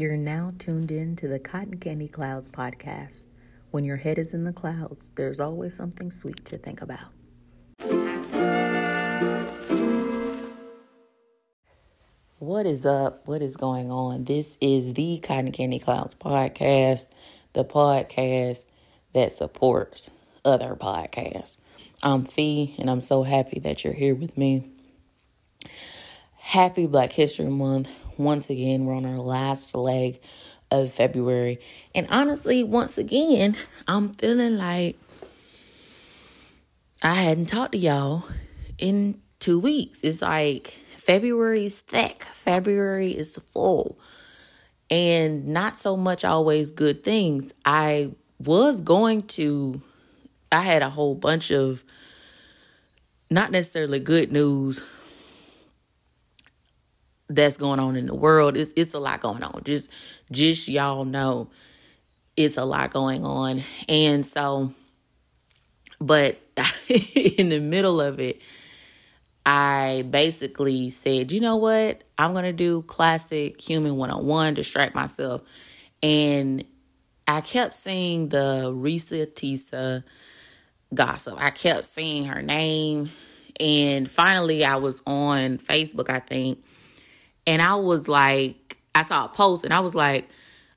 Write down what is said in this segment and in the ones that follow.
You're now tuned in to the Cotton Candy Clouds podcast. When your head is in the clouds, there's always something sweet to think about. What is up? What is going on? This is the Cotton Candy Clouds podcast, the podcast that supports other podcasts. I'm Fee, and I'm so happy that you're here with me. Happy Black History Month. Once again, we're on our last leg of February. And honestly, once again, I'm feeling like I hadn't talked to y'all in two weeks. It's like February is thick, February is full, and not so much always good things. I was going to, I had a whole bunch of not necessarily good news that's going on in the world. It's it's a lot going on. Just just y'all know it's a lot going on. And so but in the middle of it, I basically said, you know what? I'm going to do classic human one on one, distract myself. And I kept seeing the Reesa Teesa gossip. I kept seeing her name. And finally, I was on Facebook, I think. And I was like, I saw a post and I was like,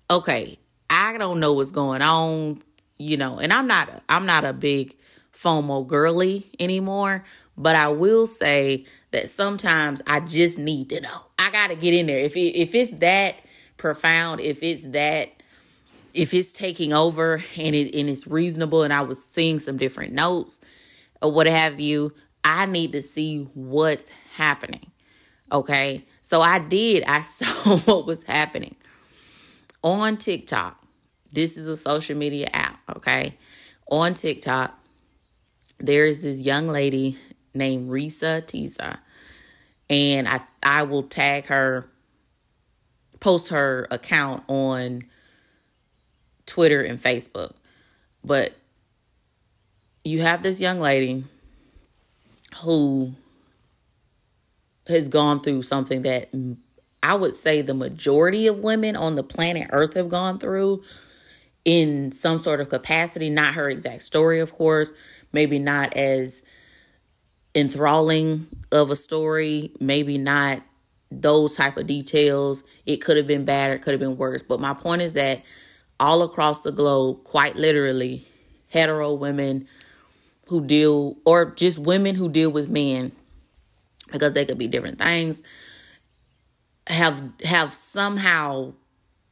okay, I don't know what's going on, you know, and I'm not, I'm not a big FOMO girly anymore, but I will say that sometimes I just need to know. I got to get in there. If it, if it's that profound, if it's that if it's taking over and it and it's reasonable and I was seeing some different notes or what have you, I need to see what's happening. Okay? So I did. I saw what was happening on TikTok. This is a social media app, okay? On TikTok, there is this young lady named Reesa Teesa. And I I will tag her, post her account on Twitter and Facebook. But you have this young lady who has gone through something that I would say the majority of women on the planet Earth have gone through in some sort of capacity. Not her exact story, of course, maybe not as enthralling of a story, maybe not those type of details. It could have been bad it could have been worse. But my point is that all across the globe, quite literally, hetero women who deal, or just women who deal with men, because they could be different things, have have somehow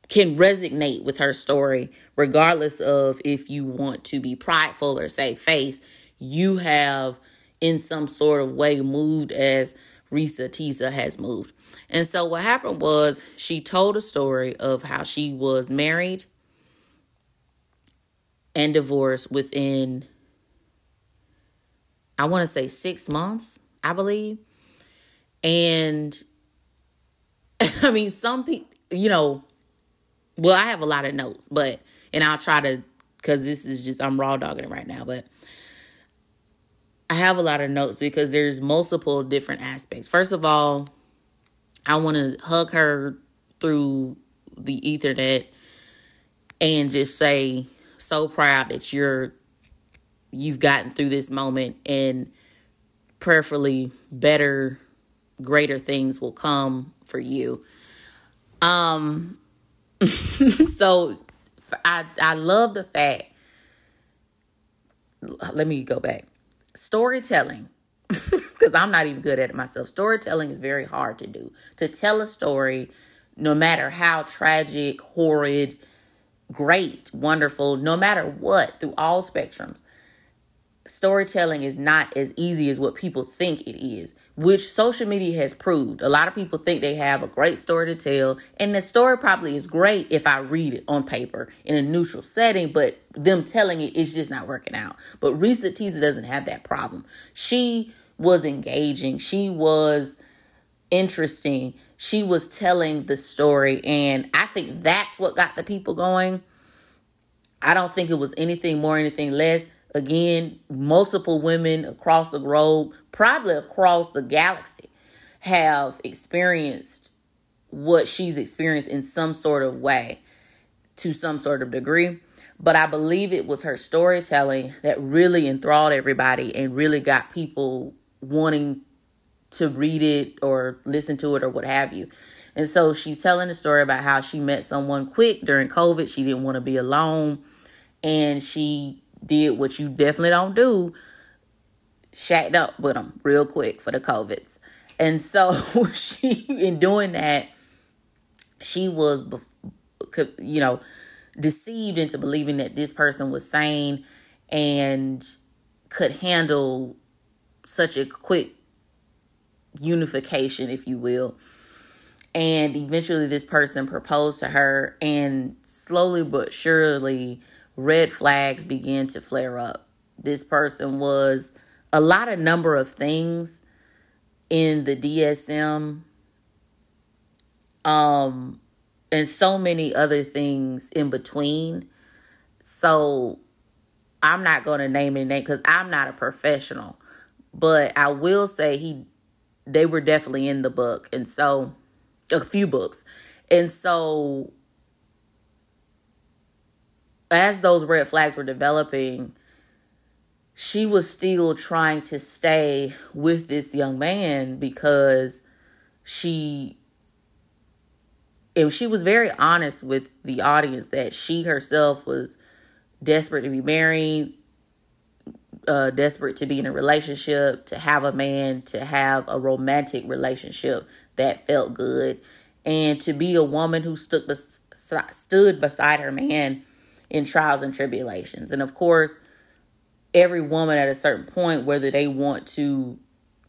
can resonate with her story, regardless of if you want to be prideful or say face. You have in some sort of way moved as Reesa Teesa has moved. And so what happened was she told a story of how she was married and divorced within I want to say 6 months, I believe. And I mean some people, you know, well, I have a lot of notes, but and I'll try to cuz this is just I'm raw dogging it right now, but I have a lot of notes because there's multiple different aspects. First of all, I want to hug her through the ethernet and just say so proud that you're you've gotten through this moment and prayerfully better greater things will come for you. Um so I I love the fact let me go back storytelling because I'm not even good at it myself. Storytelling is very hard to do. To tell a story, no matter how tragic, horrid, great, wonderful, no matter what, through all spectrums, storytelling is not as easy as what people think it is, which social media has proved. A lot of people think they have a great story to tell, and the story probably is great if I read it on paper in a neutral setting, but them telling it is just not working out. But Reesa Teesa doesn't have that problem. She was engaging, she was interesting, she was telling the story, and I think that's what got the people going. I don't think it was anything more, anything less. Again, multiple women across the globe, probably across the galaxy, have experienced what she's experienced in some sort of way to some sort of degree. But I believe it was her storytelling that really enthralled everybody and really got people wanting to read it or listen to it or what have you. And so she's telling the story about how she met someone quick during COVID. She didn't want to be alone. And she did what you definitely don't do shacked up with them real quick for the COVIDs. And so she, in doing that, she was, you know, deceived into believing that this person was sane and could handle such a quick unification, if you will. And eventually, this person proposed to her, and slowly but surely, red flags began to flare up. This person was a lot of number of things in the DSM um and so many other things in between. So I'm not going to name any name cuz I'm not a professional. But I will say he they were definitely in the book and so a few books. And so as those red flags were developing, she was still trying to stay with this young man because she and she was very honest with the audience that she herself was desperate to be married uh, desperate to be in a relationship to have a man to have a romantic relationship that felt good and to be a woman who stood stood beside her man in trials and tribulations and of course every woman at a certain point, whether they want to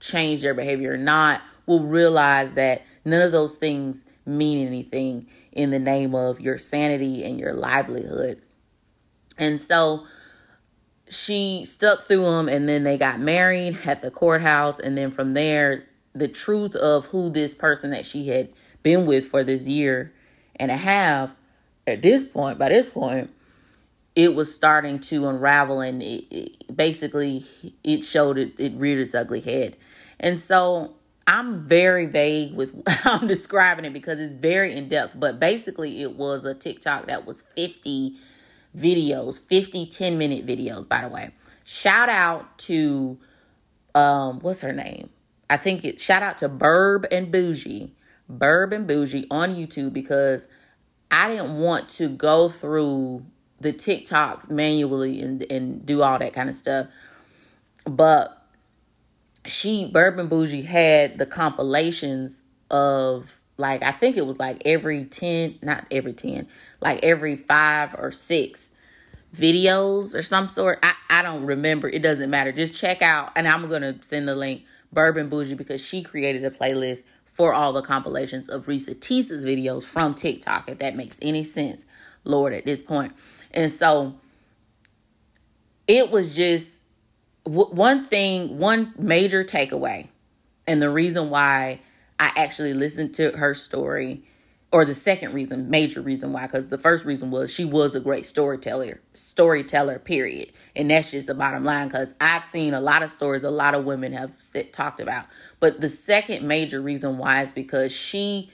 change their behavior or not, will realize that none of those things mean anything in the name of your sanity and your livelihood. And so she stuck through them, and then they got married at the courthouse. And then from there, the truth of who this person that she had been with for this year and a half at this point, by this point, it was starting to unravel and it, it, basically it showed it it reared its ugly head. And so i'm very vague with how i'm describing it because it's very in-depth but basically it was a tiktok that was 50 videos 50 10 minute videos by the way. Shout out to um what's her name? I think it shout out to burb and bougie. Burb and bougie on youtube because i didn't want to go through the TikToks manually and and do all that kind of stuff. But she Bourbon Bougie had the compilations of like I think it was like every 10, not every 10, like every 5 or 6 videos or some sort. I I don't remember. It doesn't matter. Just check out and I'm going to send the link Bourbon Bougie because she created a playlist for all the compilations of Reesa Teesa's videos from TikTok if that makes any sense. Lord at this point. And so it was just one thing, one major takeaway. And the reason why I actually listened to her story, or the second reason, major reason why, because the first reason was she was a great storyteller, storyteller, period. And that's just the bottom line, because I've seen a lot of stories a lot of women have sit, talked about. But the second major reason why is because she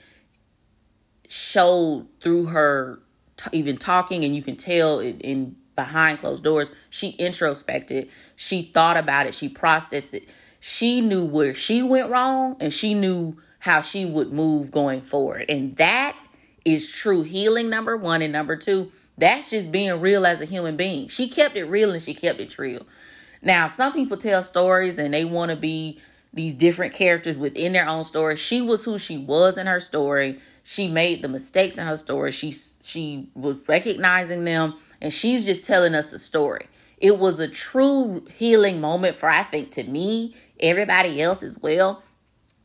showed through her t- even talking, and you can tell in behind closed doors. She introspected, she thought about it, she processed it. She knew where she went wrong, and she knew how she would move going forward. And that is true healing, number one. And number two, that's just being real as a human being. She kept it real and she kept it real. Now, some people tell stories and they want to be these different characters within their own story. She was who she was in her story. She made the mistakes in her story. She she was recognizing them and she's just telling us the story. It was a true healing moment for I think to me, everybody else as well.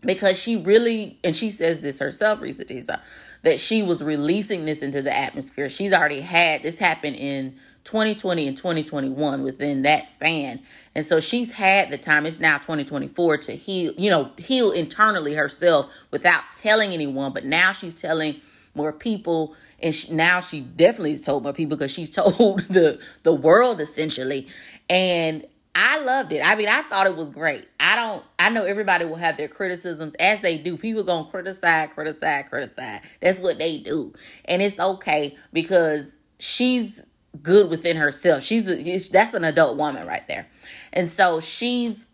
Because she really, and she says this herself, Reesa Teesa, that she was releasing this into the atmosphere. She's already had this happen in 2020 and 2021 within that span. And so she's had the time, it's now 2024 to heal, you know, heal internally herself without telling anyone. But now she's telling more people. And she, now she definitely told more people because she's told the, the world essentially. And I loved it. I mean, I thought it was great. I don't I know everybody will have their criticisms as they do. People to criticize, criticize, criticize. That's what they do. And it's okay because she's good within herself. She's a, that's an adult woman right there. And so she's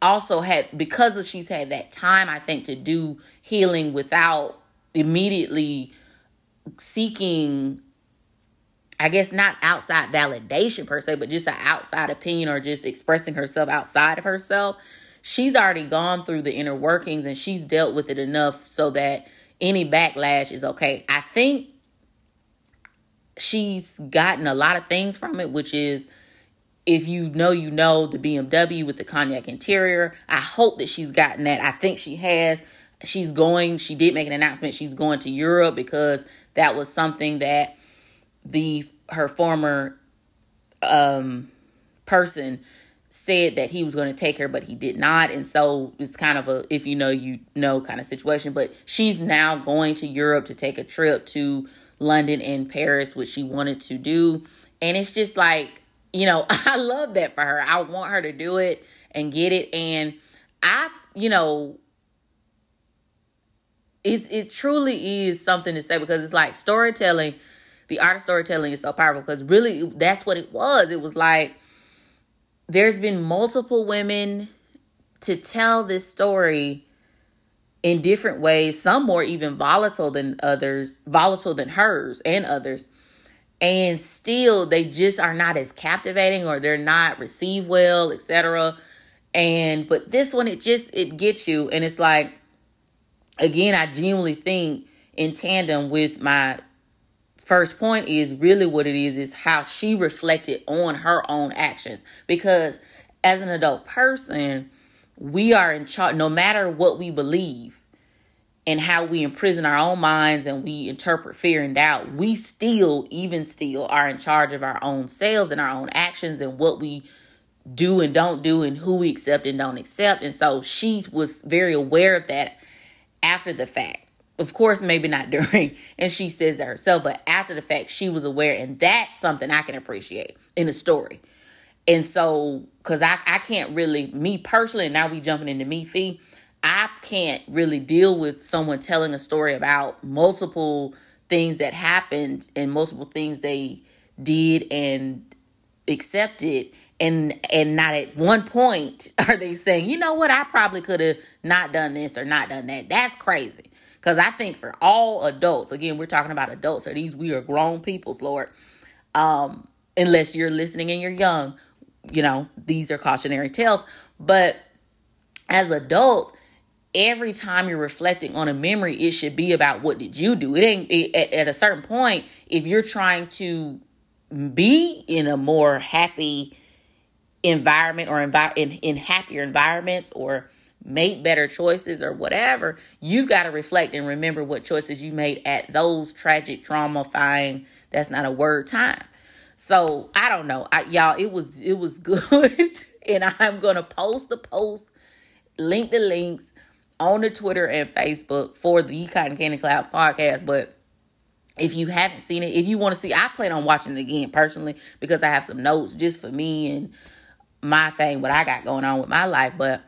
also had because of she's had that time I think to do healing without immediately seeking I guess not outside validation per se, but just an outside opinion or just expressing herself outside of herself. She's already gone through the inner workings and she's dealt with it enough so that any backlash is okay. I think she's gotten a lot of things from it, which is if you know, you know the BMW with the cognac interior. I hope that she's gotten that. I think she has. She's going, she did make an announcement. She's going to Europe because that was something that the her former um person said that he was going to take her but he did not and so it's kind of a if you know you know kind of situation but she's now going to Europe to take a trip to London and Paris which she wanted to do. And it's just like you know I love that for her. I want her to do it and get it. And I you know it's it truly is something to say because it's like storytelling the art of storytelling is so powerful because really that's what it was. It was like there's been multiple women to tell this story in different ways, some more even volatile than others, volatile than hers and others. And still they just are not as captivating or they're not received well, etc. And but this one it just it gets you and it's like again, I genuinely think in tandem with my first point is really what it is is how she reflected on her own actions because as an adult person we are in charge no matter what we believe and how we imprison our own minds and we interpret fear and doubt we still even still are in charge of our own selves and our own actions and what we do and don't do and who we accept and don't accept. And so she was very aware of that after the fact. Of course, maybe not during, and she says that herself, but after the fact, she was aware, and that's something I can appreciate in the story. And so, because I, I can't really, me personally, and now we jumping into me fee, I can't really deal with someone telling a story about multiple things that happened and multiple things they did and accepted and and not at one point are they saying you know what i probably could have not done this or not done that that's crazy because I think for all adults, again, we're talking about adults, so these we are grown peoples, Lord. Um, unless you're listening and you're young, you know, these are cautionary tales. But as adults, every time you're reflecting on a memory, it should be about what did you do. It ain't it, at, at a certain point, if you're trying to be in a more happy environment or envi- in, in happier environments or make better choices or whatever, you've got to reflect and remember what choices you made at those tragic, traumifying, that's not a word time. So I don't know. I, y'all, it was it was good. and I'm gonna post the post, link the links on the Twitter and Facebook for the Cotton Candy Clouds podcast. But if you haven't seen it, if you want to see, I plan on watching it again personally because I have some notes just for me and my thing, what I got going on with my life. But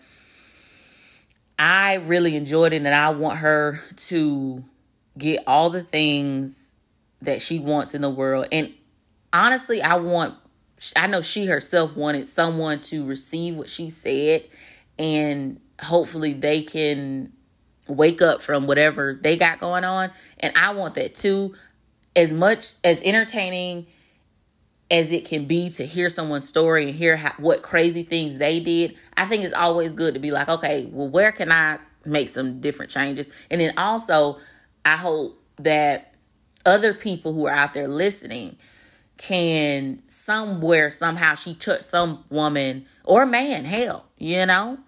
I really enjoyed it and I want her to get all the things that she wants in the world. And honestly, I want I know she herself wanted someone to receive what she said and hopefully they can wake up from whatever they got going on and I want that too as much as entertaining as it can be to hear someone's story and hear how, what crazy things they did, I think it's always good to be like, okay, well, where can I make some different changes? And then also, I hope that other people who are out there listening can somewhere, somehow, she touched some woman or man, hell, you know,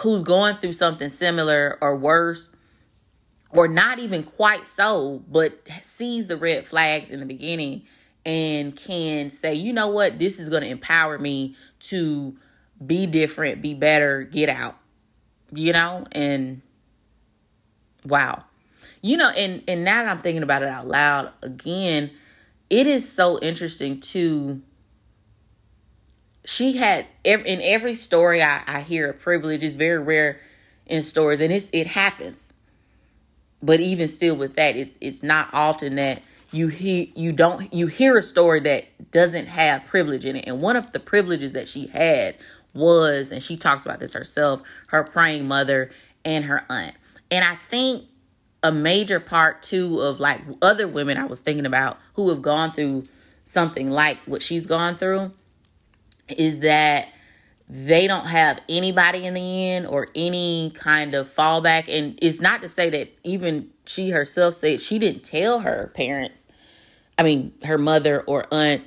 who's going through something similar or worse or not even quite so, but sees the red flags in the beginning and can say, you know what, this is going to empower me to be different, be better, get out, you know, and wow. You know, and, and now that I'm thinking about it out loud again, it is so interesting to she had in every story I, I hear a privilege is very rare in stories and it's it happens. But even still with that it's it's not often that you hear you don't you hear a story that doesn't have privilege in it. And one of the privileges that she had was and she talks about this herself her praying mother and her aunt. And i think a major part too of like other women i was thinking about who have gone through something like what she's gone through is that they don't have anybody in the end or any kind of fallback. And it's not to say that even she herself said she didn't tell her parents, I mean, her mother or aunt,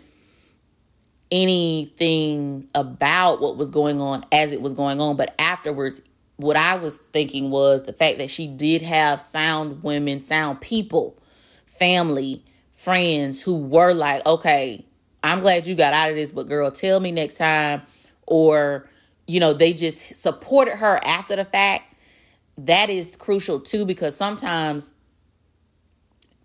anything about what was going on as it was going on. But afterwards, what I was thinking was the fact that she did have sound women, sound people, family, friends who were like, okay, I'm glad you got out of this, but girl, tell me next time. Or, you know, they just supported her after the fact. That is crucial too, because sometimes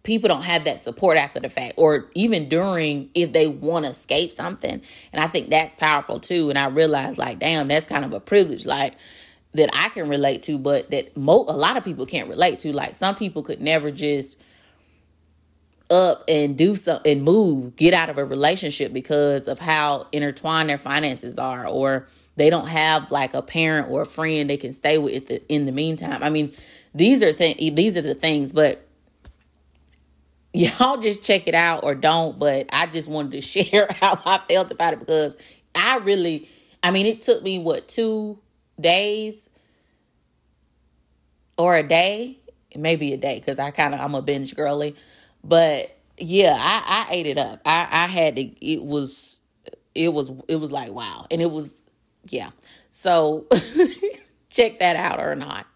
people don't have that support after the fact or even during if they want to escape something. And I think that's powerful too. And I realized, like, damn, that's kind of a privilege. Like, that I can relate to, but that mo- a lot of people can't relate to. Like some people could never just up and do something and move, get out of a relationship because of how intertwined their finances are, or they don't have like a parent or a friend they can stay with in the meantime. I mean, these are things. These are the things, but y'all just check it out or don't. But I just wanted to share how I felt about it because I really, I mean, it took me what two days or a day, maybe a day, because I kind of I'm a binge girly but yeah, I, I ate it up. I, I had to it was it was it was like wow. And it was yeah. So check that out or not.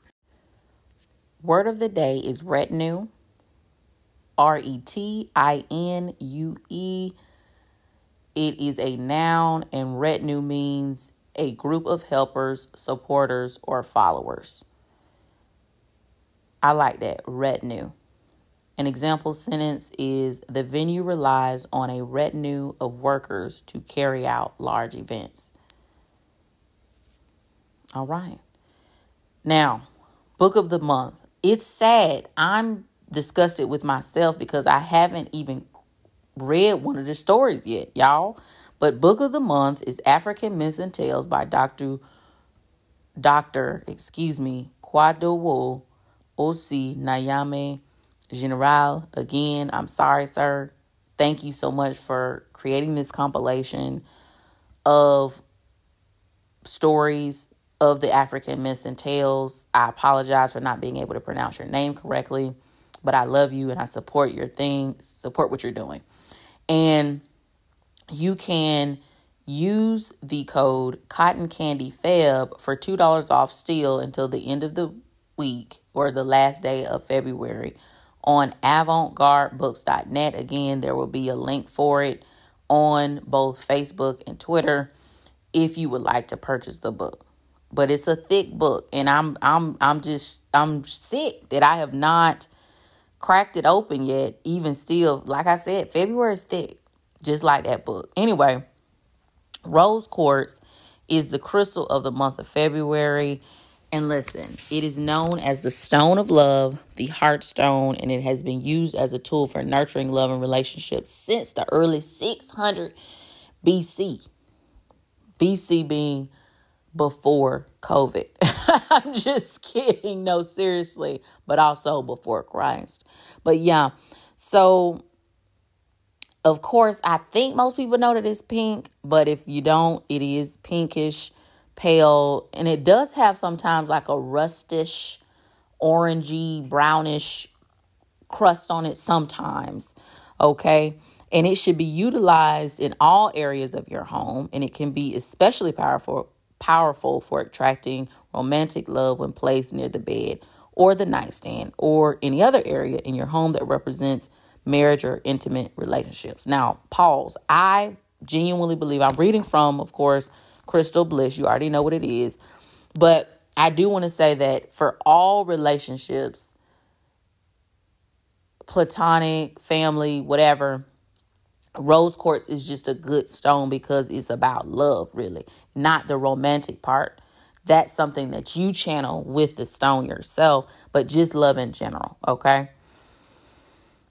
Word of the day is retinue. R E T I N U E. It is a noun, and retinue means a group of helpers, supporters, or followers. I like that. Retinue. An example sentence is The venue relies on a retinue of workers to carry out large events. All right. Now, book of the month. It's sad. I'm disgusted with myself because I haven't even read one of the stories yet, y'all. But book of the month is African Myths and Tales by Dr. Dr. Excuse me, Kwadowo Osi Nayame General, again, I'm sorry, sir. Thank you so much for creating this compilation of stories of the African myths and tales. I apologize for not being able to pronounce your name correctly, but I love you and I support your thing, support what you're doing. And you can use the code Cotton Candy Feb for $2 off still until the end of the week or the last day of February on avantgardebooks.net. Again, there will be a link for it on both Facebook and Twitter if you would like to purchase the book. But it's a thick book and I'm I'm I'm just I'm sick that I have not cracked it open yet. Even still, like I said, February is thick, just like that book. Anyway, rose quartz is the crystal of the month of February. And listen, it is known as the stone of love, the heart stone, and it has been used as a tool for nurturing love and relationships since the early 600 BC. BC being before COVID. I'm just kidding. No, seriously, but also before Christ. But yeah, so of course, I think most people know that it's pink, but if you don't, it is pinkish pale, and it does have sometimes like a rustish, orangey, brownish crust on it sometimes. Okay. And it should be utilized in all areas of your home, and it can be especially powerful powerful for attracting romantic love when placed near the bed or the nightstand or any other area in your home that represents marriage or intimate relationships. Now, pause. I genuinely believe I'm reading from, of course, Crystal Bliss. You already know what it is. But I do want to say that for all relationships, platonic, family, whatever, Rose quartz is just a good stone because it's about love, really, not the romantic part. That's something that you channel with the stone yourself, but just love in general, okay?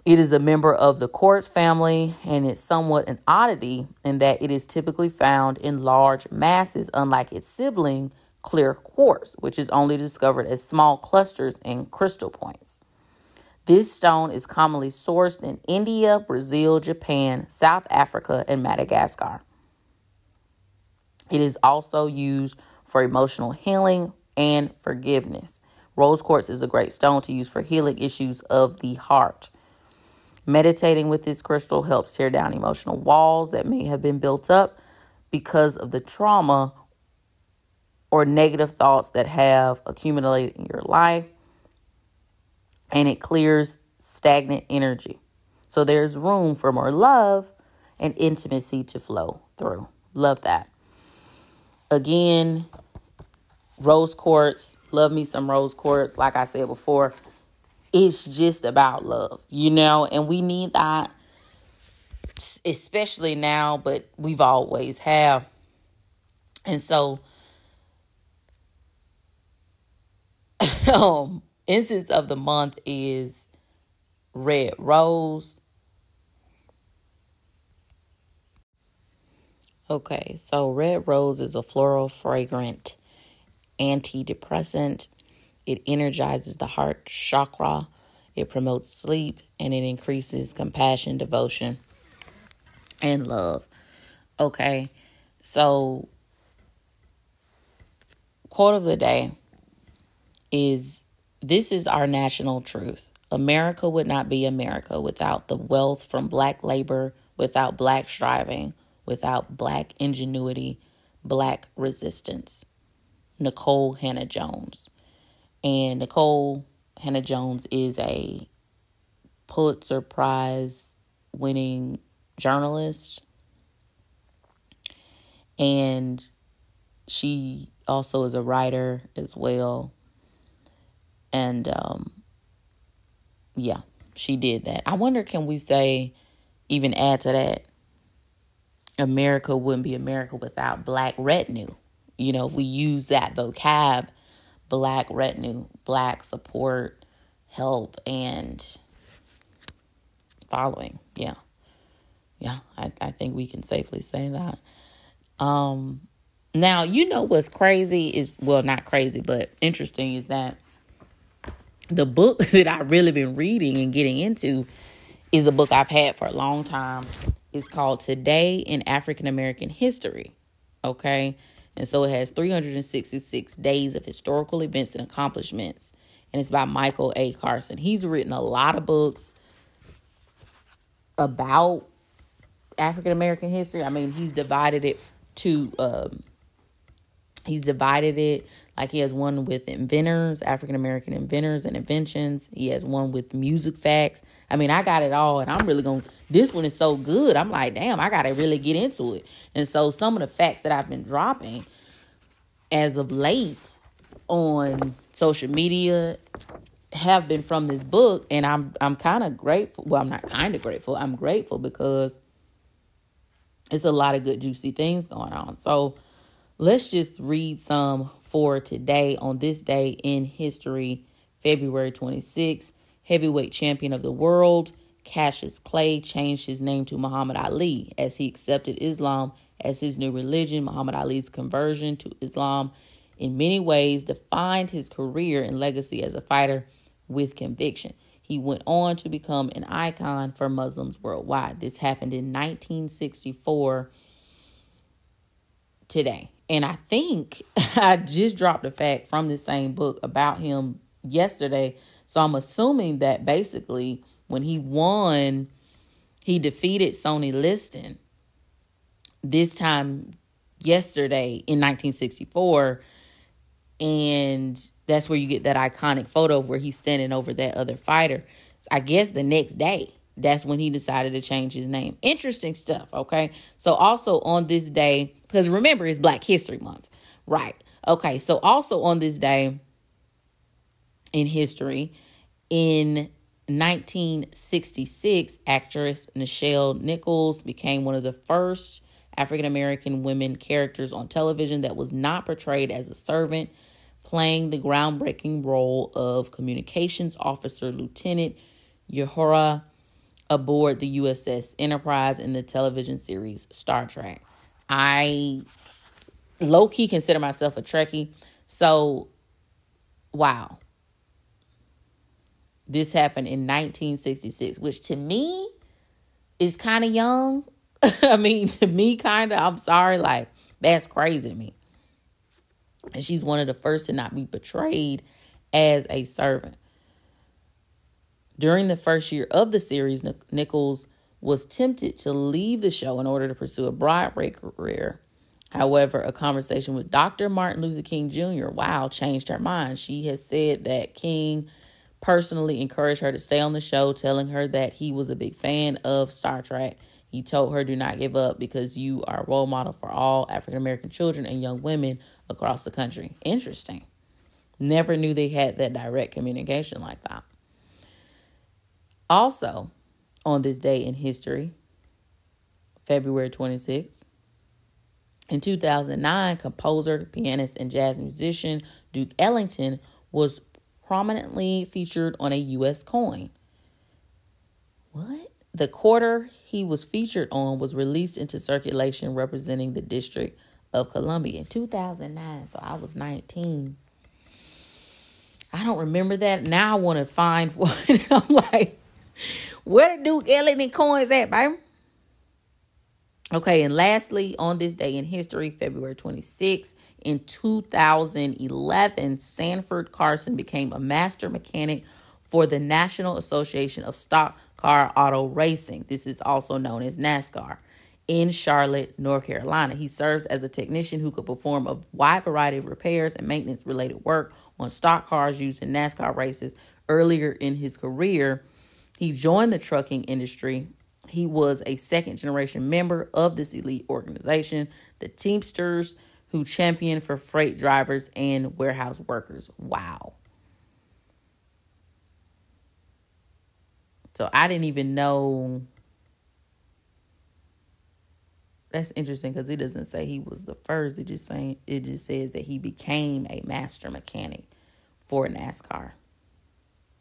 It is a member of the quartz family and it's somewhat an oddity in that it is typically found in large masses, unlike its sibling, clear quartz, which is only discovered as small clusters and crystal points. This stone is commonly sourced in India, Brazil, Japan, South Africa, and Madagascar. It is also used for emotional healing and forgiveness. Rose quartz is a great stone to use for healing issues of the heart. Meditating with this crystal helps tear down emotional walls that may have been built up because of the trauma or negative thoughts that have accumulated in your life. And it clears stagnant energy. So there's room for more love and intimacy to flow through. Love that. Again, rose quartz. Love me some rose quartz. Like I said before, it's just about love, you know, and we need that, especially now, but we've always have. And so, um, instance of the month is red rose. Okay, so red rose is a floral fragrant antidepressant it energizes the heart chakra, it promotes sleep, and it increases compassion, devotion, and love. Okay, so quote of the day is This is our national truth. America would not be America without the wealth from black labor, without black striving, without black ingenuity, black resistance. Nikole Hannah-Jones. And Nicole Hannah Jones is a Pulitzer Prize winning journalist. And she also is a writer as well. And um, yeah, she did that. I wonder, can we say, even add to that, America wouldn't be America without black retinue? You know, if we use that vocab black retinue, black support, help, and following. Yeah. Yeah, I, I think we can safely say that. Um now you know what's crazy is well not crazy, but interesting is that the book that I've really been reading and getting into is a book I've had for a long time. It's called Today in African American History. Okay. And so it has 366 days of historical events and accomplishments. And it's by Michael A. Carson. He's written a lot of books about African American history. I mean, he's divided it to um, he's divided it like he has one with inventors, African American inventors and inventions. He has one with music facts. I mean, I got it all, and I'm really going. to This one is so good. I'm like, damn, I got to really get into it. And so, some of the facts that I've been dropping as of late on social media have been from this book, and I'm I'm kind of grateful. Well, I'm not kind of grateful. I'm grateful because it's a lot of good juicy things going on. So let's just read some for today on this day in history, February 26th. Heavyweight champion of the world, Cassius Clay changed his name to Muhammad Ali as he accepted Islam as his new religion. Muhammad Ali's conversion to Islam in many ways defined his career and legacy as a fighter with conviction. He went on to become an icon for Muslims worldwide. This happened in 1964 today. And I think I just dropped a fact from the same book about him yesterday. So I'm assuming that basically when he won, he defeated Sonny Liston this time yesterday in 1964. And that's where you get that iconic photo of where he's standing over that other fighter. I guess the next day, that's when he decided to change his name. Interesting stuff, okay? So, also on this day, because remember, it's Black History Month, right? Okay, so also on this day in history, in 1966, actress Nichelle Nichols became one of the first African American women characters on television that was not portrayed as a servant, playing the groundbreaking role of communications officer Lieutenant Uhura aboard the USS Enterprise in the television series Star Trek. I low key consider myself a Trekkie, so wow. This happened in 1966, which to me is kind of young. I mean, to me, kind of, I'm sorry, like, that's crazy to me. And she's one of the first to not be betrayed as a servant. During the first year of the series, Nichols was tempted to leave the show in order to pursue a Broadway career. However, a conversation with Dr. Martin Luther King Jr., wow, changed her mind. She has said that King personally encouraged her to stay on the show, telling her that he was a big fan of Star Trek. He told her, Do not give up because you are a role model for all African American children and young women across the country. Interesting. Never knew they had that direct communication like that. Also, on this day in history, February 26th, in 2009, composer, pianist, and jazz musician Duke Ellington was prominently featured on a U.S. coin. What? The quarter he was featured on was released into circulation representing the District of Columbia in 2009. So I was 19. I don't remember that. Now I want to find one. I'm like, where the Duke Ellington coins at, baby? Okay, and lastly, on this day in history, February 26, in 2011, Sanford Carson became a master mechanic for the National Association of Stock Car Auto Racing. This is also known as NASCAR in Charlotte, North Carolina. He serves as a technician who could perform a wide variety of repairs and maintenance related work on stock cars used in NASCAR races. Earlier in his career, he joined the trucking industry he was a second generation member of this elite organization, the Teamsters, who championed for freight drivers and warehouse workers. Wow. So I didn't even know. That's interesting because it doesn't say he was the first. It just saying it just says that he became a master mechanic for NASCAR.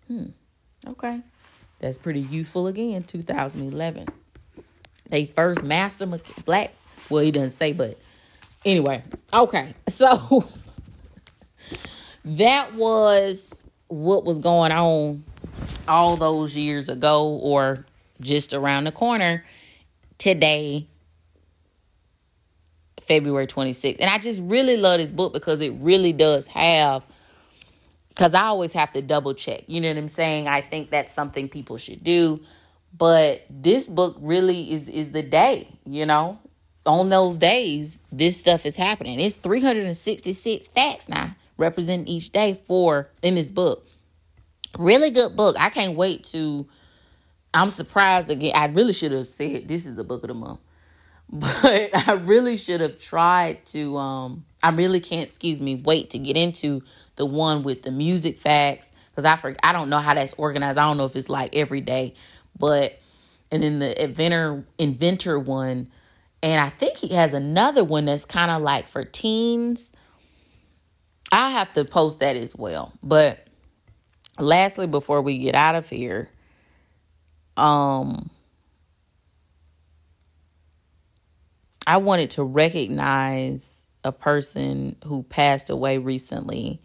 Hmm. Okay. That's pretty useful again, 2011. They first master black. Well, he doesn't say, but anyway. Okay. So that was what was going on all those years ago or just around the corner today February 26th. And I just really love this book because it really does have because I always have to double check. You know what I'm saying? I think that's something people should do. But this book really is is the day, you know. On those days, this stuff is happening. It's 366 facts now representing each day for in this book. Really good book. I can't wait to I'm surprised again. I really should have said this is the book of the month. But I really should have tried to um I really can't, excuse me, wait to get into the one with the music facts because I for, I don't know how that's organized. I don't know if it's like every day, but and then the inventor inventor one, and I think he has another one that's kind of like for teens. I have to post that as well. But lastly, before we get out of here, um, I wanted to recognize a person who passed away recently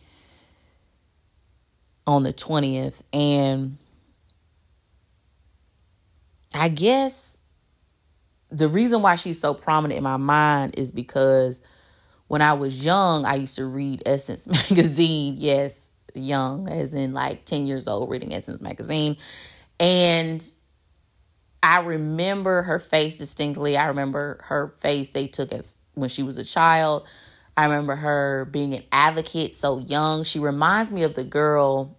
on the 20th. And I guess the reason why she's so prominent in my mind is because when I was young, I used to read Essence magazine. Yes, young, as in like 10 years old, reading Essence magazine. And I remember her face distinctly. I remember her face they took as when she was a child. I remember her being an advocate so young. She reminds me of the girl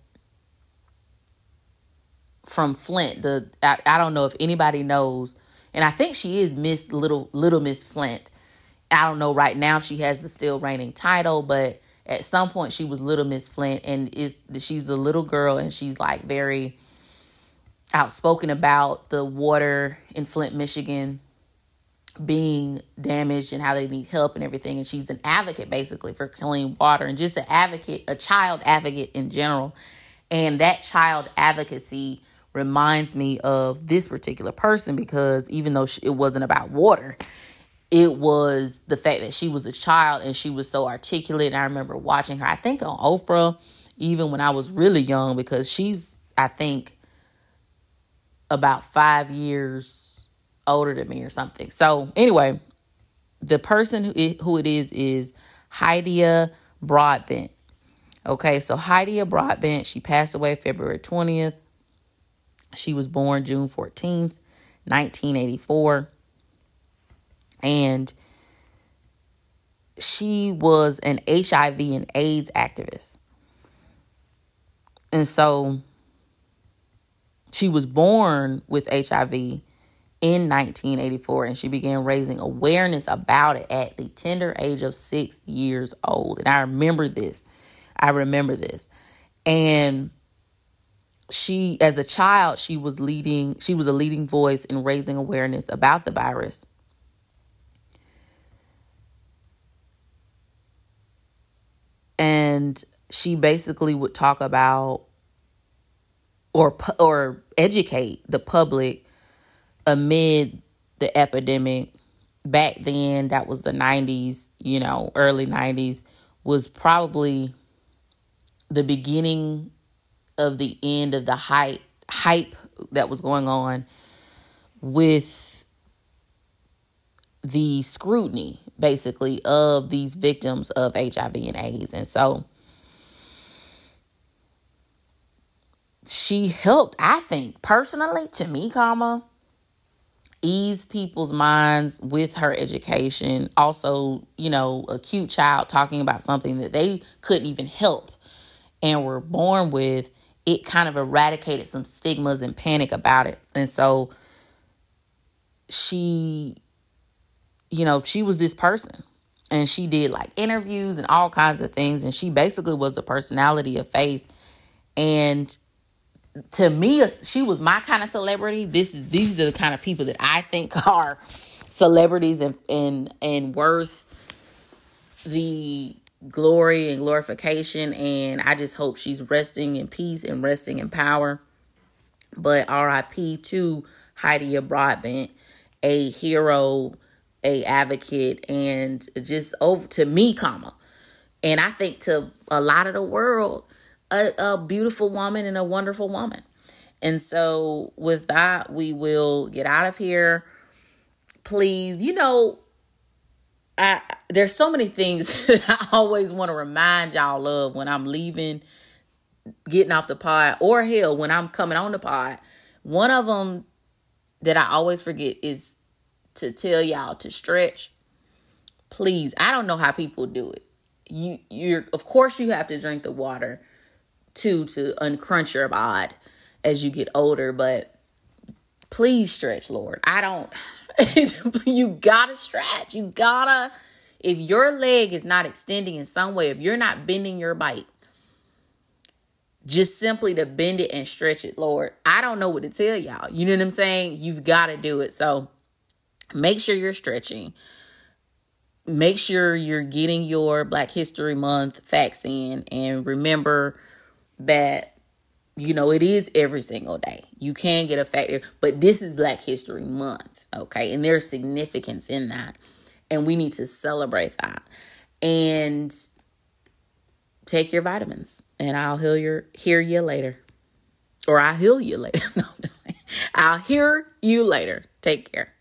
from Flint. The I, I don't know if anybody knows, and I think she is Miss Little Little Miss Flint. I don't know right now if she has the still reigning title, but at some point she was Little Miss Flint, and is she's a little girl and she's like very outspoken about the water in Flint, Michigan being damaged and how they need help and everything. And she's an advocate basically for clean water and just an advocate, a child advocate in general. And that child advocacy reminds me of this particular person because even though it wasn't about water, it was the fact that she was a child and she was so articulate. And I remember watching her, I think on Oprah, even when I was really young, because she's, I think, about five years older than me or something. So, anyway, the person who it, who it is is Hydeia Broadbent. Okay, so Hydeia Broadbent, she passed away February 20th. She was born June 14th, 1984. And she was an HIV and AIDS activist. And so she was born with HIV in 1984 and she began raising awareness about it at the tender age of six years old. And I remember this. I remember this. And she, as a child, she was leading, she was a leading voice in raising awareness about the virus. And she basically would talk about or or educate the public amid the epidemic back then that was the 90s you know early 90s was probably the beginning of the end of the hype hype that was going on with the scrutiny basically of these victims of HIV and AIDS and so she helped, I think, personally, to me, comma, ease people's minds with her education. Also, you know, a cute child talking about something that they couldn't even help and were born with, it kind of eradicated some stigmas and panic about it. And so she, you know, she was this person and she did like interviews and all kinds of things. And she basically was a personality of face. And to me, she was my kind of celebrity. This is these are the kind of people that I think are celebrities and and and worth the glory and glorification. And I just hope she's resting in peace and resting in power. But R.I.P. to Hydeia Broadbent, a hero, a advocate, and just over to me, comma. And I think to a lot of the world, a, a beautiful woman and a wonderful woman. And so, with that, we will get out of here. Please, you know, I there's so many things that I always want to remind y'all of when I'm leaving, getting off the pod, or hell, when I'm coming on the pod. One of them that I always forget is to tell y'all to stretch. Please, I don't know how people do it. You you're of course you have to drink the water too to uncrunch your bod as you get older, but please stretch, Lord. I don't you gotta stretch. You gotta if your leg is not extending in some way, if you're not bending your bike, just simply to bend it and stretch it, Lord. I don't know what to tell y'all. You know what I'm saying? You've got to do it. So make sure you're stretching. Make sure you're getting your Black History Month facts in. And remember, that you know it is every single day. You can get affected but this is black history month okay? And there's significance in that and we need to celebrate that. And take your vitamins and i'll heal your hear you later. Or i'll heal you later. I'll hear you later. Take care